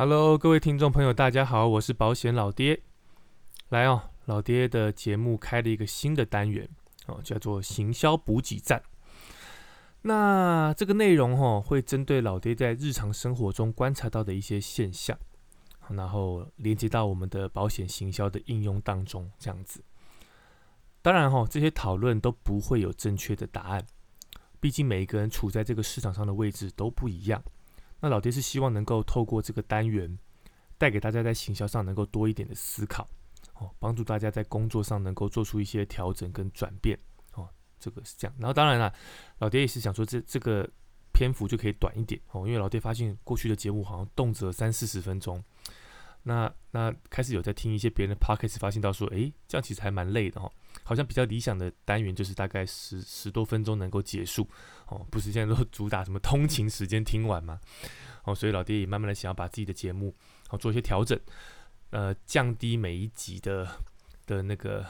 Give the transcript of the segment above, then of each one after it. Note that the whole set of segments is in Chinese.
Hello，各位听众朋友，大家好，我是保险老爹。来哦，老爹的节目开了一个新的单元哦，叫做行销补给站。那这个内容哦，会针对老爹在日常生活中观察到的一些现象，然后连接到我们的保险行销的应用当中，这样子。当然哈，这些讨论都不会有正确的答案，毕竟每一个人处在这个市场上的位置都不一样。那老爹是希望能够透过这个单元，带给大家在行销上能够多一点的思考，哦，帮助大家在工作上能够做出一些调整跟转变，哦，这个是这样。然后当然了，老爹也是想说这这个篇幅就可以短一点哦，因为老爹发现过去的节目好像动辄三四十分钟，那那开始有在听一些别人的 podcast，发现到说，诶，这样其实还蛮累的哦。好像比较理想的单元就是大概十十多分钟能够结束哦，不是现在都主打什么通勤时间听完吗？哦，所以老爹也慢慢的想要把自己的节目哦做一些调整，呃，降低每一集的的那个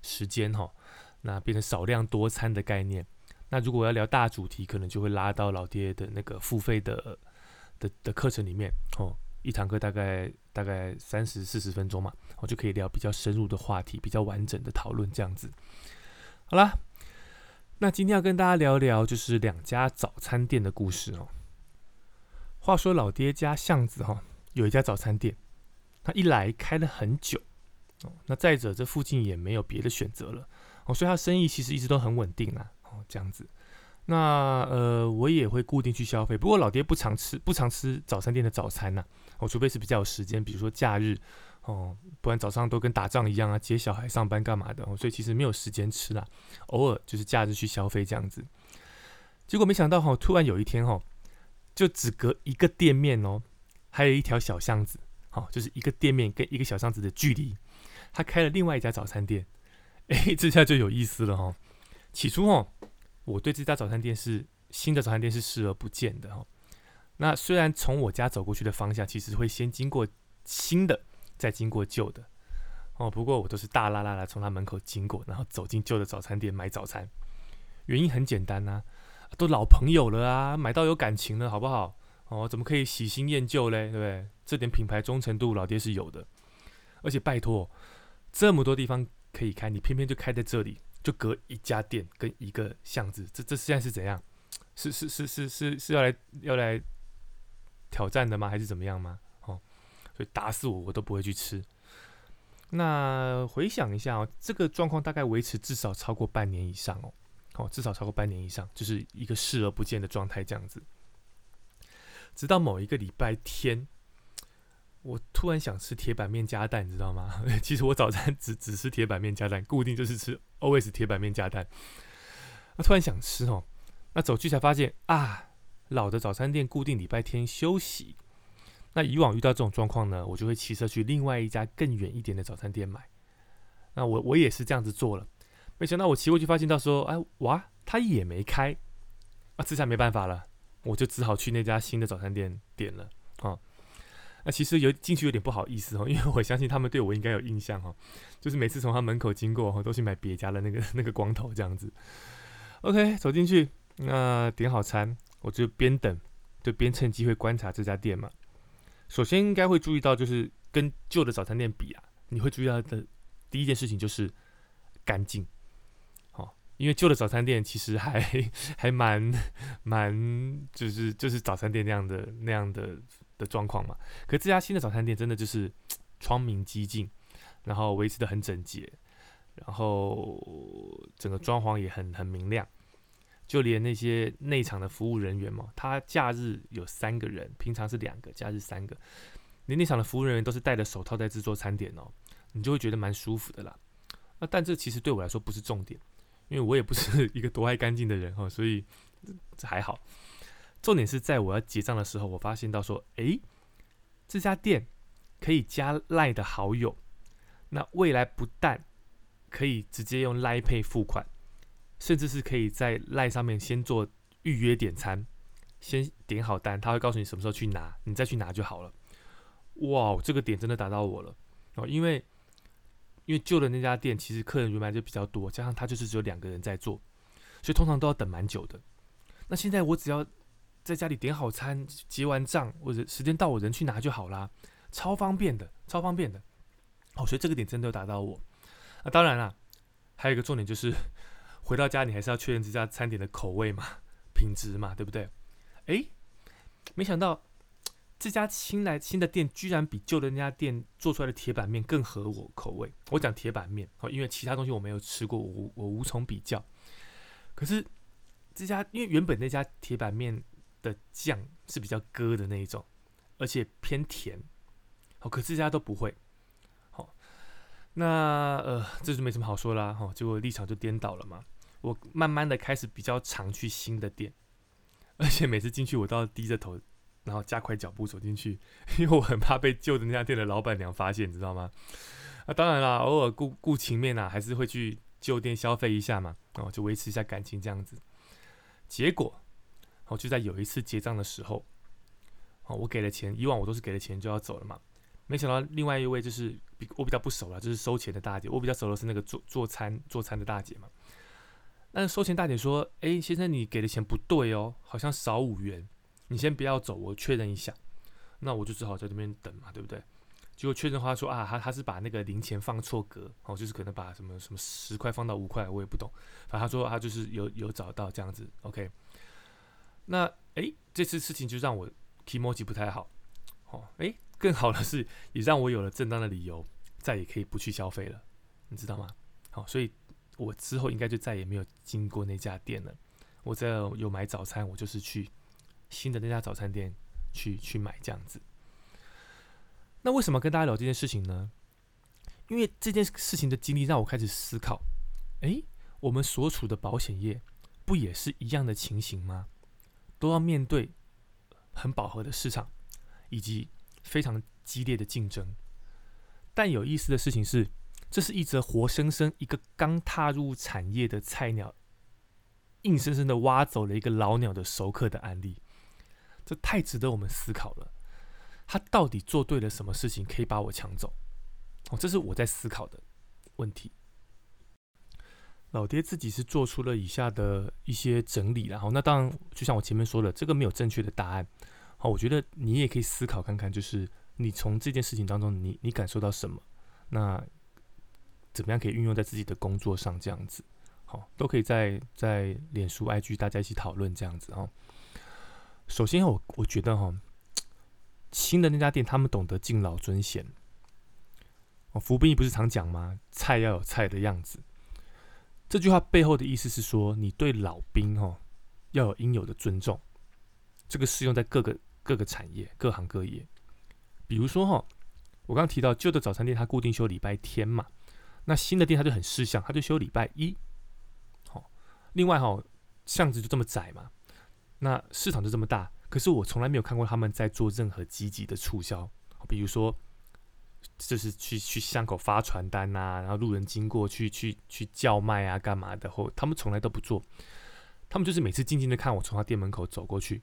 时间哈，那变成少量多餐的概念。那如果要聊大主题，可能就会拉到老爹的那个付费的的的课程里面哦。一堂课大概大概三十四十分钟嘛，我就可以聊比较深入的话题，比较完整的讨论这样子。好啦，那今天要跟大家聊聊就是两家早餐店的故事哦。话说老爹家巷子哈有一家早餐店，他一来开了很久哦，那再者这附近也没有别的选择了哦，所以他生意其实一直都很稳定啊哦这样子。那呃，我也会固定去消费，不过老爹不常吃，不常吃早餐店的早餐呐。我除非是比较有时间，比如说假日哦，不然早上都跟打仗一样啊，接小孩、上班干嘛的，所以其实没有时间吃啦。偶尔就是假日去消费这样子。结果没想到哈，突然有一天哈，就只隔一个店面哦，还有一条小巷子，好，就是一个店面跟一个小巷子的距离，他开了另外一家早餐店。哎，这下就有意思了哈。起初哦。我对这家早餐店是新的早餐店是视而不见的哈。那虽然从我家走过去的方向，其实会先经过新的，再经过旧的哦。不过我都是大拉拉的从他门口经过，然后走进旧的早餐店买早餐。原因很简单呐，都老朋友了啊，买到有感情了，好不好？哦，怎么可以喜新厌旧嘞？对不对？这点品牌忠诚度，老爹是有的。而且拜托，这么多地方可以开，你偏偏就开在这里。就隔一家店跟一个巷子，这这现在是怎样？是是是是是是要来要来挑战的吗？还是怎么样吗？哦，所以打死我我都不会去吃。那回想一下哦，这个状况大概维持至少超过半年以上哦，哦，至少超过半年以上，就是一个视而不见的状态这样子。直到某一个礼拜天。我突然想吃铁板面加蛋，你知道吗？其实我早餐只只吃铁板面加蛋，固定就是吃 always 铁板面加蛋。那突然想吃哦，那走去才发现啊，老的早餐店固定礼拜天休息。那以往遇到这种状况呢，我就会骑车去另外一家更远一点的早餐店买。那我我也是这样子做了，没想到我骑过去发现到说，哎哇，他也没开啊，这下没办法了，我就只好去那家新的早餐店点了啊。那其实有进去有点不好意思哦，因为我相信他们对我应该有印象哈，就是每次从他门口经过哈，都去买别家的那个那个光头这样子。OK，走进去，那点好餐，我就边等，就边趁机会观察这家店嘛。首先应该会注意到，就是跟旧的早餐店比啊，你会注意到的第一件事情就是干净，好，因为旧的早餐店其实还还蛮蛮，就是就是早餐店那样的那样的。的状况嘛，可这家新的早餐店真的就是窗明几净，然后维持的很整洁，然后整个装潢也很很明亮，就连那些内场的服务人员嘛，他假日有三个人，平常是两个，假日三个，连内场的服务人员都是戴着手套在制作餐点哦，你就会觉得蛮舒服的啦。那但这其实对我来说不是重点，因为我也不是 一个多爱干净的人哈，所以这还好。重点是在我要结账的时候，我发现到说，诶，这家店可以加赖的好友，那未来不但可以直接用赖配付款，甚至是可以在赖上面先做预约点餐，先点好单，他会告诉你什么时候去拿，你再去拿就好了。哇，这个点真的打到我了哦，因为因为旧的那家店其实客人原来就比较多，加上他就是只有两个人在做，所以通常都要等蛮久的。那现在我只要在家里点好餐，结完账或者时间到，我人去拿就好啦，超方便的，超方便的。哦，所以这个点真的有打到我。那当然啦，还有一个重点就是，回到家你还是要确认这家餐点的口味嘛、品质嘛，对不对？诶，没想到这家新来新的店居然比旧的那家店做出来的铁板面更合我口味。我讲铁板面哦，因为其他东西我没有吃过，我我无从比较。可是这家，因为原本那家铁板面的酱是比较割的那一种，而且偏甜。好，可这家都不会。好，那呃，这就没什么好说啦。哈，结果立场就颠倒了嘛。我慢慢的开始比较常去新的店，而且每次进去我都要低着头，然后加快脚步走进去，因为我很怕被旧的那家店的老板娘发现，你知道吗？啊，当然啦，偶尔顾顾情面呐，还是会去。旧店消费一下嘛，然哦，就维持一下感情这样子。结果，哦，就在有一次结账的时候，哦，我给了钱，以往我都是给了钱就要走了嘛。没想到另外一位就是比我比较不熟了，就是收钱的大姐。我比较熟的是那个做做餐做餐的大姐嘛。那收钱大姐说：“哎，先生，你给的钱不对哦，好像少五元，你先不要走，我确认一下。”那我就只好在这边等嘛，对不对？结果确认话说啊，他他是把那个零钱放错格哦，就是可能把什么什么十块放到五块，我也不懂。反正他说他就是有有找到这样子，OK。那诶，这次事情就让我 emoji 不太好，哦，诶，更好的是也让我有了正当的理由，再也可以不去消费了，你知道吗？好，所以我之后应该就再也没有经过那家店了。我在有买早餐，我就是去新的那家早餐店去去买这样子。那为什么跟大家聊这件事情呢？因为这件事情的经历让我开始思考：诶，我们所处的保险业不也是一样的情形吗？都要面对很饱和的市场以及非常激烈的竞争。但有意思的事情是，这是一则活生生一个刚踏入产业的菜鸟，硬生生的挖走了一个老鸟的熟客的案例。这太值得我们思考了。他到底做对了什么事情，可以把我抢走？哦，这是我在思考的问题。老爹自己是做出了以下的一些整理，然后那当然，就像我前面说的，这个没有正确的答案。好，我觉得你也可以思考看看，就是你从这件事情当中，你你感受到什么？那怎么样可以运用在自己的工作上？这样子，好，都可以在在脸书、IG 大家一起讨论这样子啊。首先，我我觉得哈。新的那家店，他们懂得敬老尊贤。哦，服兵役不是常讲吗？菜要有菜的样子。这句话背后的意思是说，你对老兵哦要有应有的尊重。这个适用在各个各个产业、各行各业。比如说哈，我刚刚提到旧的早餐店，它固定休礼拜天嘛。那新的店它就很事项，它就休礼拜一。好，另外哈，巷子就这么窄嘛，那市场就这么大。可是我从来没有看过他们在做任何积极的促销，比如说，就是去去巷口发传单呐，然后路人经过去去去叫卖啊，干嘛的？或他们从来都不做，他们就是每次静静的看我从他店门口走过去，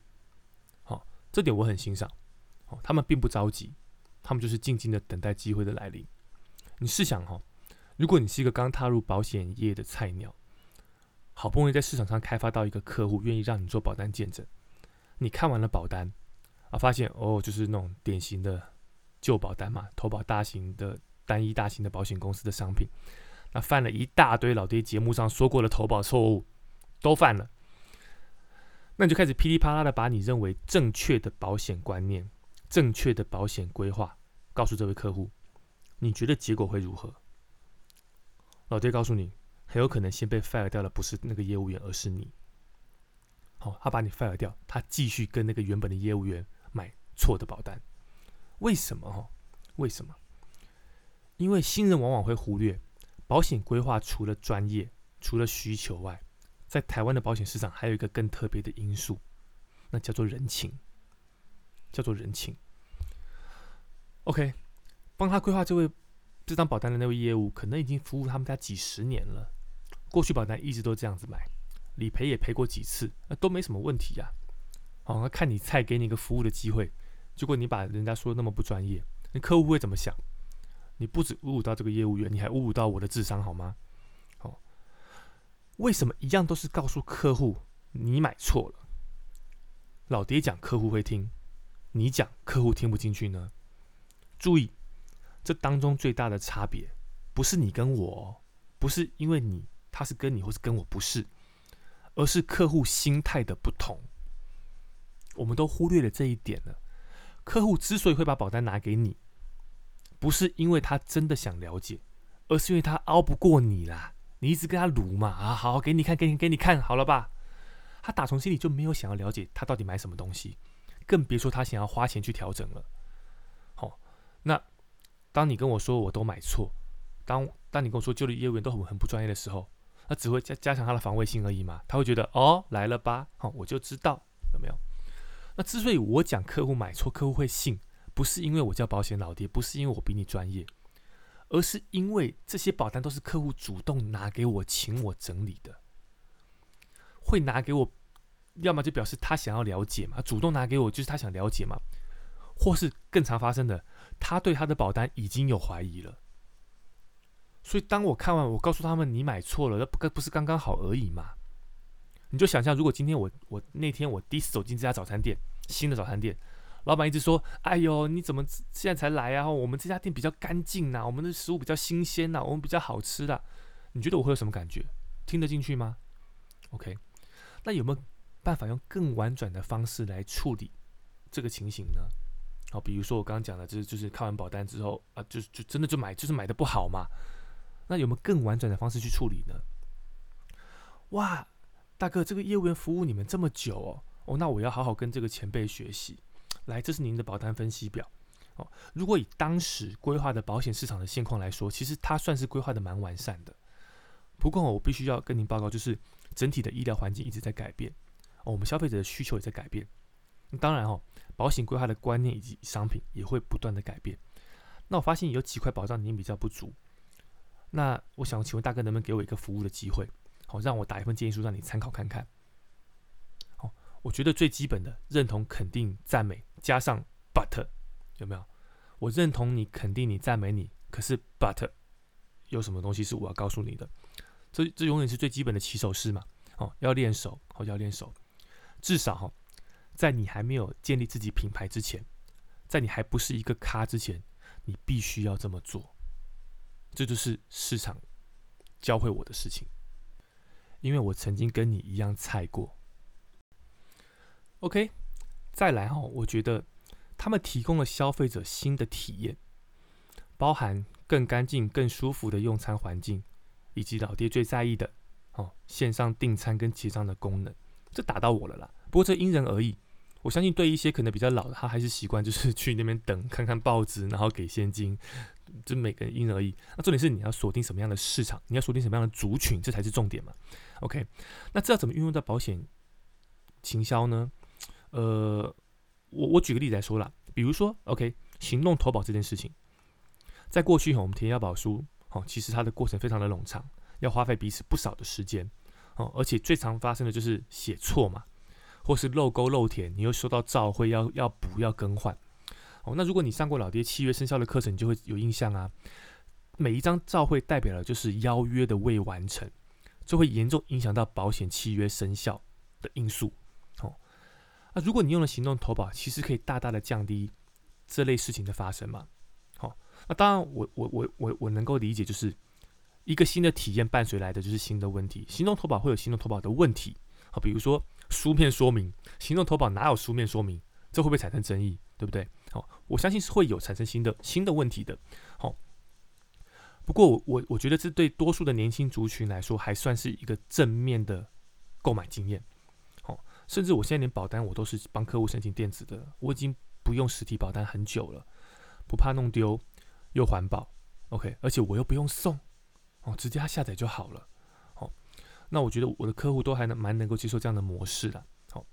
好，这点我很欣赏。哦，他们并不着急，他们就是静静的等待机会的来临。你试想哈，如果你是一个刚踏入保险业的菜鸟，好不容易在市场上开发到一个客户愿意让你做保单见证。你看完了保单啊，发现哦，就是那种典型的旧保单嘛，投保大型的单一大型的保险公司的商品，那犯了一大堆老爹节目上说过的投保错误，都犯了，那你就开始噼里啪啦的把你认为正确的保险观念、正确的保险规划告诉这位客户，你觉得结果会如何？老爹告诉你，很有可能先被 fire 掉的不是那个业务员，而是你。好，他把你 fire 掉，他继续跟那个原本的业务员买错的保单，为什么？哈，为什么？因为新人往往会忽略，保险规划除了专业、除了需求外，在台湾的保险市场还有一个更特别的因素，那叫做人情，叫做人情。OK，帮他规划这位这张保单的那位业务，可能已经服务他们家几十年了，过去保单一直都这样子买。理赔也赔过几次，那都没什么问题呀。好，那看你菜给你一个服务的机会，结果你把人家说的那么不专业，那客户会怎么想？你不止侮辱到这个业务员，你还侮辱到我的智商，好吗？好，为什么一样都是告诉客户你买错了？老爹讲客户会听，你讲客户听不进去呢？注意，这当中最大的差别不是你跟我，不是因为你他是跟你或是跟我不是，而是客户心态的不同。我们都忽略了这一点了。客户之所以会把保单拿给你，不是因为他真的想了解，而是因为他熬不过你啦。你一直跟他撸嘛啊，好，给你看，给你给你看好了吧？他打从心里就没有想要了解他到底买什么东西，更别说他想要花钱去调整了。好，那当你跟我说我都买错，当当你跟我说旧的业务员都很很不专业的时候，那只会加加强他的防卫性而已嘛。他会觉得哦来了吧，好，我就知道有没有。那之所以我讲客户买错，客户会信，不是因为我叫保险老爹，不是因为我比你专业。而是因为这些保单都是客户主动拿给我，请我整理的，会拿给我，要么就表示他想要了解嘛，主动拿给我就是他想了解嘛，或是更常发生的，他对他的保单已经有怀疑了。所以当我看完，我告诉他们你买错了，那不不是刚刚好而已嘛？你就想象，如果今天我我那天我第一次走进这家早餐店，新的早餐店。老板一直说：“哎呦，你怎么现在才来啊？我们这家店比较干净呐，我们的食物比较新鲜呐，我们比较好吃的。你觉得我会有什么感觉？听得进去吗？OK，那有没有办法用更婉转的方式来处理这个情形呢？好，比如说我刚刚讲的，就是就是看完保单之后啊，就就真的就买，就是买的不好嘛。那有没有更婉转的方式去处理呢？哇，大哥，这个业务员服务你们这么久哦，哦，那我要好好跟这个前辈学习。”来，这是您的保单分析表。哦，如果以当时规划的保险市场的现况来说，其实它算是规划的蛮完善的。不过，我必须要跟您报告，就是整体的医疗环境一直在改变，哦，我们消费者的需求也在改变。当然，哦，保险规划的观念以及商品也会不断的改变。那我发现有几块保障您比较不足，那我想请问大哥，能不能给我一个服务的机会，好，让我打一份建议书让你参考看看。我觉得最基本的认同、肯定、赞美，加上 but 有没有？我认同你，肯定你，赞美你。可是 but 有什么东西是我要告诉你的？这这永远是最基本的起手式嘛？哦，要练手，哦，要练手。至少哈，在你还没有建立自己品牌之前，在你还不是一个咖之前，你必须要这么做。这就是市场教会我的事情，因为我曾经跟你一样菜过。OK，再来哈，我觉得他们提供了消费者新的体验，包含更干净、更舒服的用餐环境，以及老爹最在意的哦，线上订餐跟结账的功能，这打到我了啦。不过这因人而异，我相信对一些可能比较老的，他还是习惯就是去那边等，看看报纸，然后给现金，这每个人因人而异。那重点是你要锁定什么样的市场，你要锁定什么样的族群，这才是重点嘛。OK，那这要怎么运用到保险行销呢？呃，我我举个例子来说啦，比如说，OK，行动投保这件事情，在过去，我们填要保书，哦，其实它的过程非常的冗长，要花费彼此不少的时间，哦，而且最常发生的就是写错嘛，或是漏勾漏填，你又收到照会要要补要更换，哦，那如果你上过老爹契约生效的课程，你就会有印象啊，每一张照会代表的就是邀约的未完成，这会严重影响到保险契约生效的因素。哦那如果你用了行动投保，其实可以大大的降低这类事情的发生嘛？好，那当然，我我我我我能够理解，就是一个新的体验伴随来的就是新的问题。行动投保会有行动投保的问题，好，比如说书面说明，行动投保哪有书面说明？这会不会产生争议？对不对？好，我相信是会有产生新的新的问题的。好，不过我我我觉得这对多数的年轻族群来说，还算是一个正面的购买经验。好甚至我现在连保单我都是帮客户申请电子的，我已经不用实体保单很久了，不怕弄丢，又环保，OK，而且我又不用送，哦，直接下载就好了，那我觉得我的客户都还能蛮能够接受这样的模式的，好，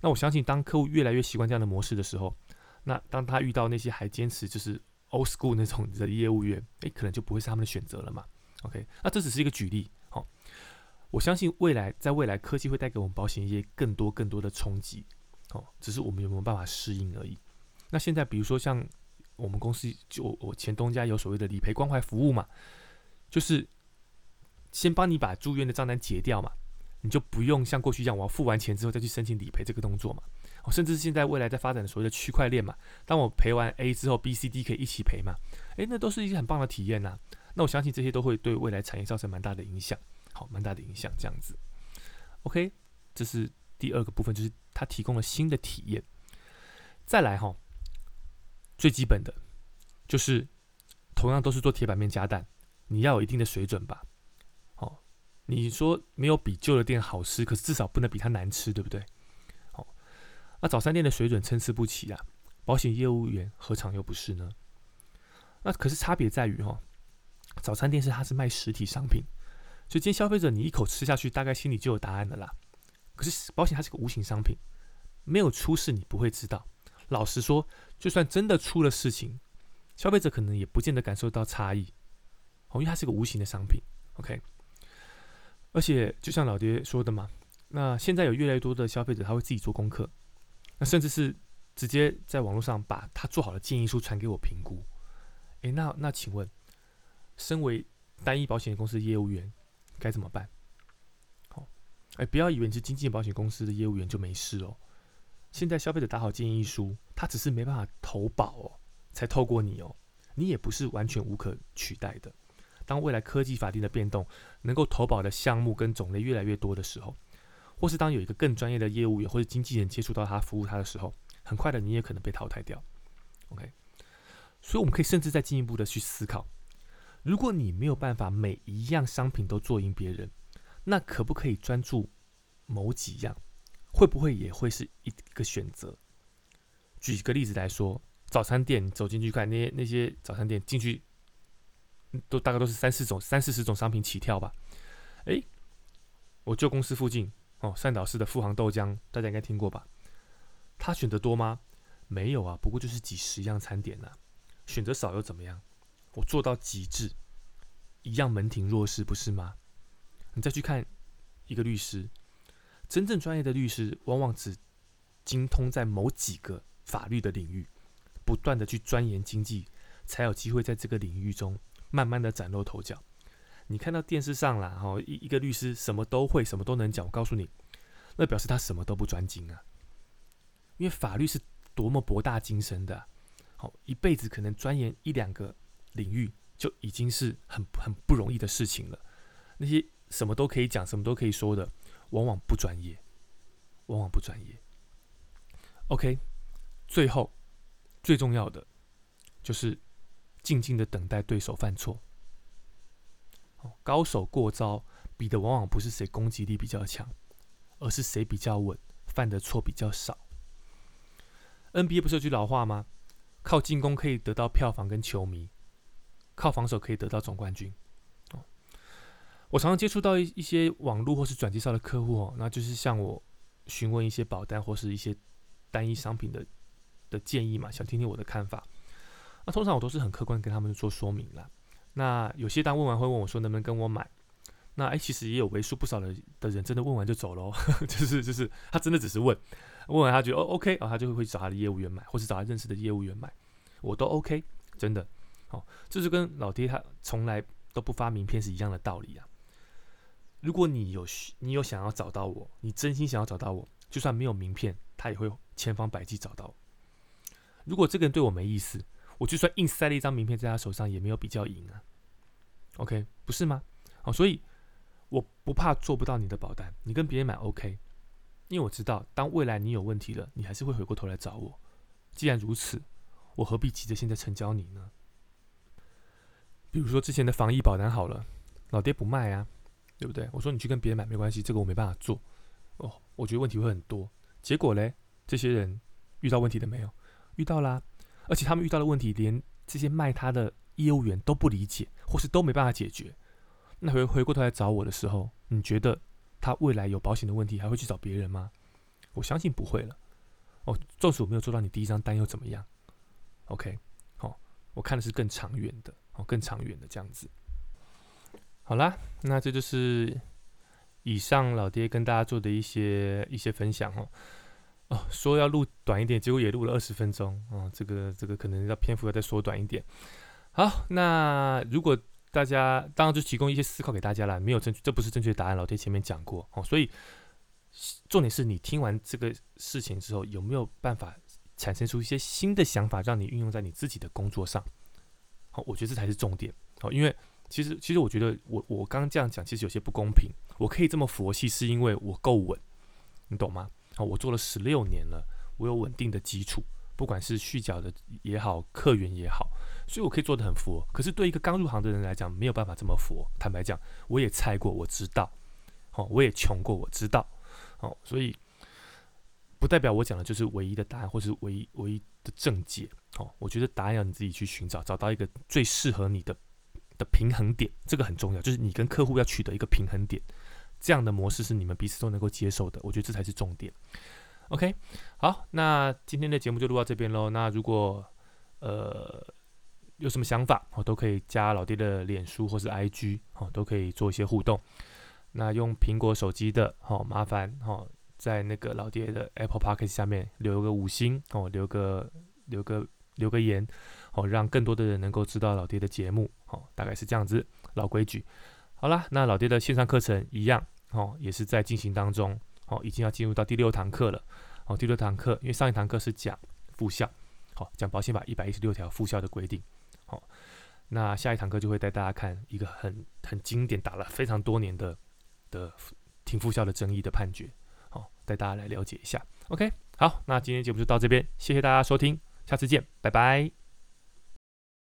那我相信当客户越来越习惯这样的模式的时候，那当他遇到那些还坚持就是 old school 那种的业务员，诶，可能就不会是他们的选择了嘛，OK，那这只是一个举例，好。我相信未来，在未来科技会带给我们保险业更多更多的冲击，哦，只是我们有没有办法适应而已。那现在，比如说像我们公司，就我前东家有所谓的理赔关怀服务嘛，就是先帮你把住院的账单结掉嘛，你就不用像过去一样，我要付完钱之后再去申请理赔这个动作嘛。哦，甚至现在未来在发展的所谓的区块链嘛，当我赔完 A 之后，B、C、D 可以一起赔嘛？诶，那都是一些很棒的体验呐。那我相信这些都会对未来产业造成蛮大的影响，好，蛮大的影响这样子。OK，这是第二个部分，就是它提供了新的体验。再来哈，最基本的就是同样都是做铁板面加蛋，你要有一定的水准吧？你说没有比旧的店好吃，可是至少不能比它难吃，对不对？好，那早餐店的水准参差不齐啊，保险业务员何尝又不是呢？那可是差别在于哈。早餐店是它是卖实体商品，所以今天消费者你一口吃下去，大概心里就有答案的啦。可是保险它是个无形商品，没有出事你不会知道。老实说，就算真的出了事情，消费者可能也不见得感受到差异，哦，因为它是个无形的商品。OK，而且就像老爹说的嘛，那现在有越来越多的消费者他会自己做功课，那甚至是直接在网络上把他做好的建议书传给我评估。诶，那那请问？身为单一保险公司的业务员，该怎么办？好，哎，不要以为你是经纪保险公司的业务员就没事哦。现在消费者打好建议书，他只是没办法投保哦，才透过你哦。你也不是完全无可取代的。当未来科技法定的变动，能够投保的项目跟种类越来越多的时候，或是当有一个更专业的业务员或者经纪人接触到他服务他的时候，很快的你也可能被淘汰掉。OK，所以我们可以甚至再进一步的去思考。如果你没有办法每一样商品都做赢别人，那可不可以专注某几样？会不会也会是一个选择？举个例子来说，早餐店走进去看那些那些早餐店进去，都大概都是三四种、三四十种商品起跳吧。诶，我旧公司附近哦，善导市的富航豆浆，大家应该听过吧？他选择多吗？没有啊，不过就是几十样餐点呐，选择少又怎么样？我做到极致，一样门庭若市，不是吗？你再去看一个律师，真正专业的律师，往往只精通在某几个法律的领域，不断的去钻研经济，才有机会在这个领域中慢慢的崭露头角。你看到电视上啦，哈，一一个律师什么都会，什么都能讲，我告诉你，那表示他什么都不专精啊。因为法律是多么博大精深的，好，一辈子可能钻研一两个。领域就已经是很很不容易的事情了。那些什么都可以讲、什么都可以说的，往往不专业，往往不专业。OK，最后最重要的就是静静的等待对手犯错。高手过招，比的往往不是谁攻击力比较强，而是谁比较稳，犯的错比较少。NBA 不是有句老话吗？靠进攻可以得到票房跟球迷。靠防守可以得到总冠军，我常常接触到一一些网络或是转介绍的客户哦，那就是向我询问一些保单或是一些单一商品的的建议嘛，想听听我的看法。那通常我都是很客观跟他们做说明了。那有些单问完会问我说能不能跟我买，那哎其实也有为数不少的的人真的问完就走喽，就是就是他真的只是问，问完他觉得哦 OK 啊，他就会会找他的业务员买，或是找他认识的业务员买，我都 OK，真的。这就跟老爹他从来都不发名片是一样的道理啊！如果你有需你有想要找到我，你真心想要找到我，就算没有名片，他也会千方百计找到。如果这个人对我没意思，我就算硬塞了一张名片在他手上，也没有比较赢啊。OK，不是吗？哦，所以我不怕做不到你的保单，你跟别人买 OK，因为我知道，当未来你有问题了，你还是会回过头来找我。既然如此，我何必急着现在成交你呢？比如说之前的防疫保单好了，老爹不卖啊，对不对？我说你去跟别人买没关系，这个我没办法做。哦，我觉得问题会很多。结果嘞，这些人遇到问题的没有？遇到啦，而且他们遇到的问题，连这些卖他的业务员都不理解，或是都没办法解决。那回回过头来找我的时候，你觉得他未来有保险的问题，还会去找别人吗？我相信不会了。哦，纵使我没有做到你第一张单又怎么样？OK，好，我看的是更长远的。哦，更长远的这样子。好啦，那这就是以上老爹跟大家做的一些一些分享哦。哦，说要录短一点，结果也录了二十分钟哦。这个这个可能要篇幅要再缩短一点。好，那如果大家当然就提供一些思考给大家了，没有正确，这不是正确答案，老爹前面讲过哦。所以重点是你听完这个事情之后，有没有办法产生出一些新的想法，让你运用在你自己的工作上？好，我觉得这才是重点。好，因为其实其实我觉得我我刚刚这样讲，其实有些不公平。我可以这么佛系，是因为我够稳，你懂吗？啊，我做了十六年了，我有稳定的基础，不管是续缴的也好，客源也好，所以我可以做的很佛。可是对一个刚入行的人来讲，没有办法这么佛。坦白讲，我也猜过，我知道。好，我也穷过，我知道。好，所以不代表我讲的就是唯一的答案，或是唯一唯一的正解。哦，我觉得答案要你自己去寻找，找到一个最适合你的的平衡点，这个很重要。就是你跟客户要取得一个平衡点，这样的模式是你们彼此都能够接受的。我觉得这才是重点。OK，好，那今天的节目就录到这边喽。那如果呃有什么想法，我都可以加老爹的脸书或是 IG，哦，都可以做一些互动。那用苹果手机的，好麻烦，哦在那个老爹的 Apple Park 下面留个五星，哦，留个留个留个言，哦，让更多的人能够知道老爹的节目，哦，大概是这样子，老规矩。好啦，那老爹的线上课程一样，哦，也是在进行当中，哦，已经要进入到第六堂课了，哦，第六堂课，因为上一堂课是讲复效，好，讲保险法一百一十六条复效的规定，好，那下一堂课就会带大家看一个很很经典，打了非常多年的。的停复效的争议的判决，好带大家来了解一下。OK，好，那今天节目就到这边，谢谢大家收听，下次见，拜拜。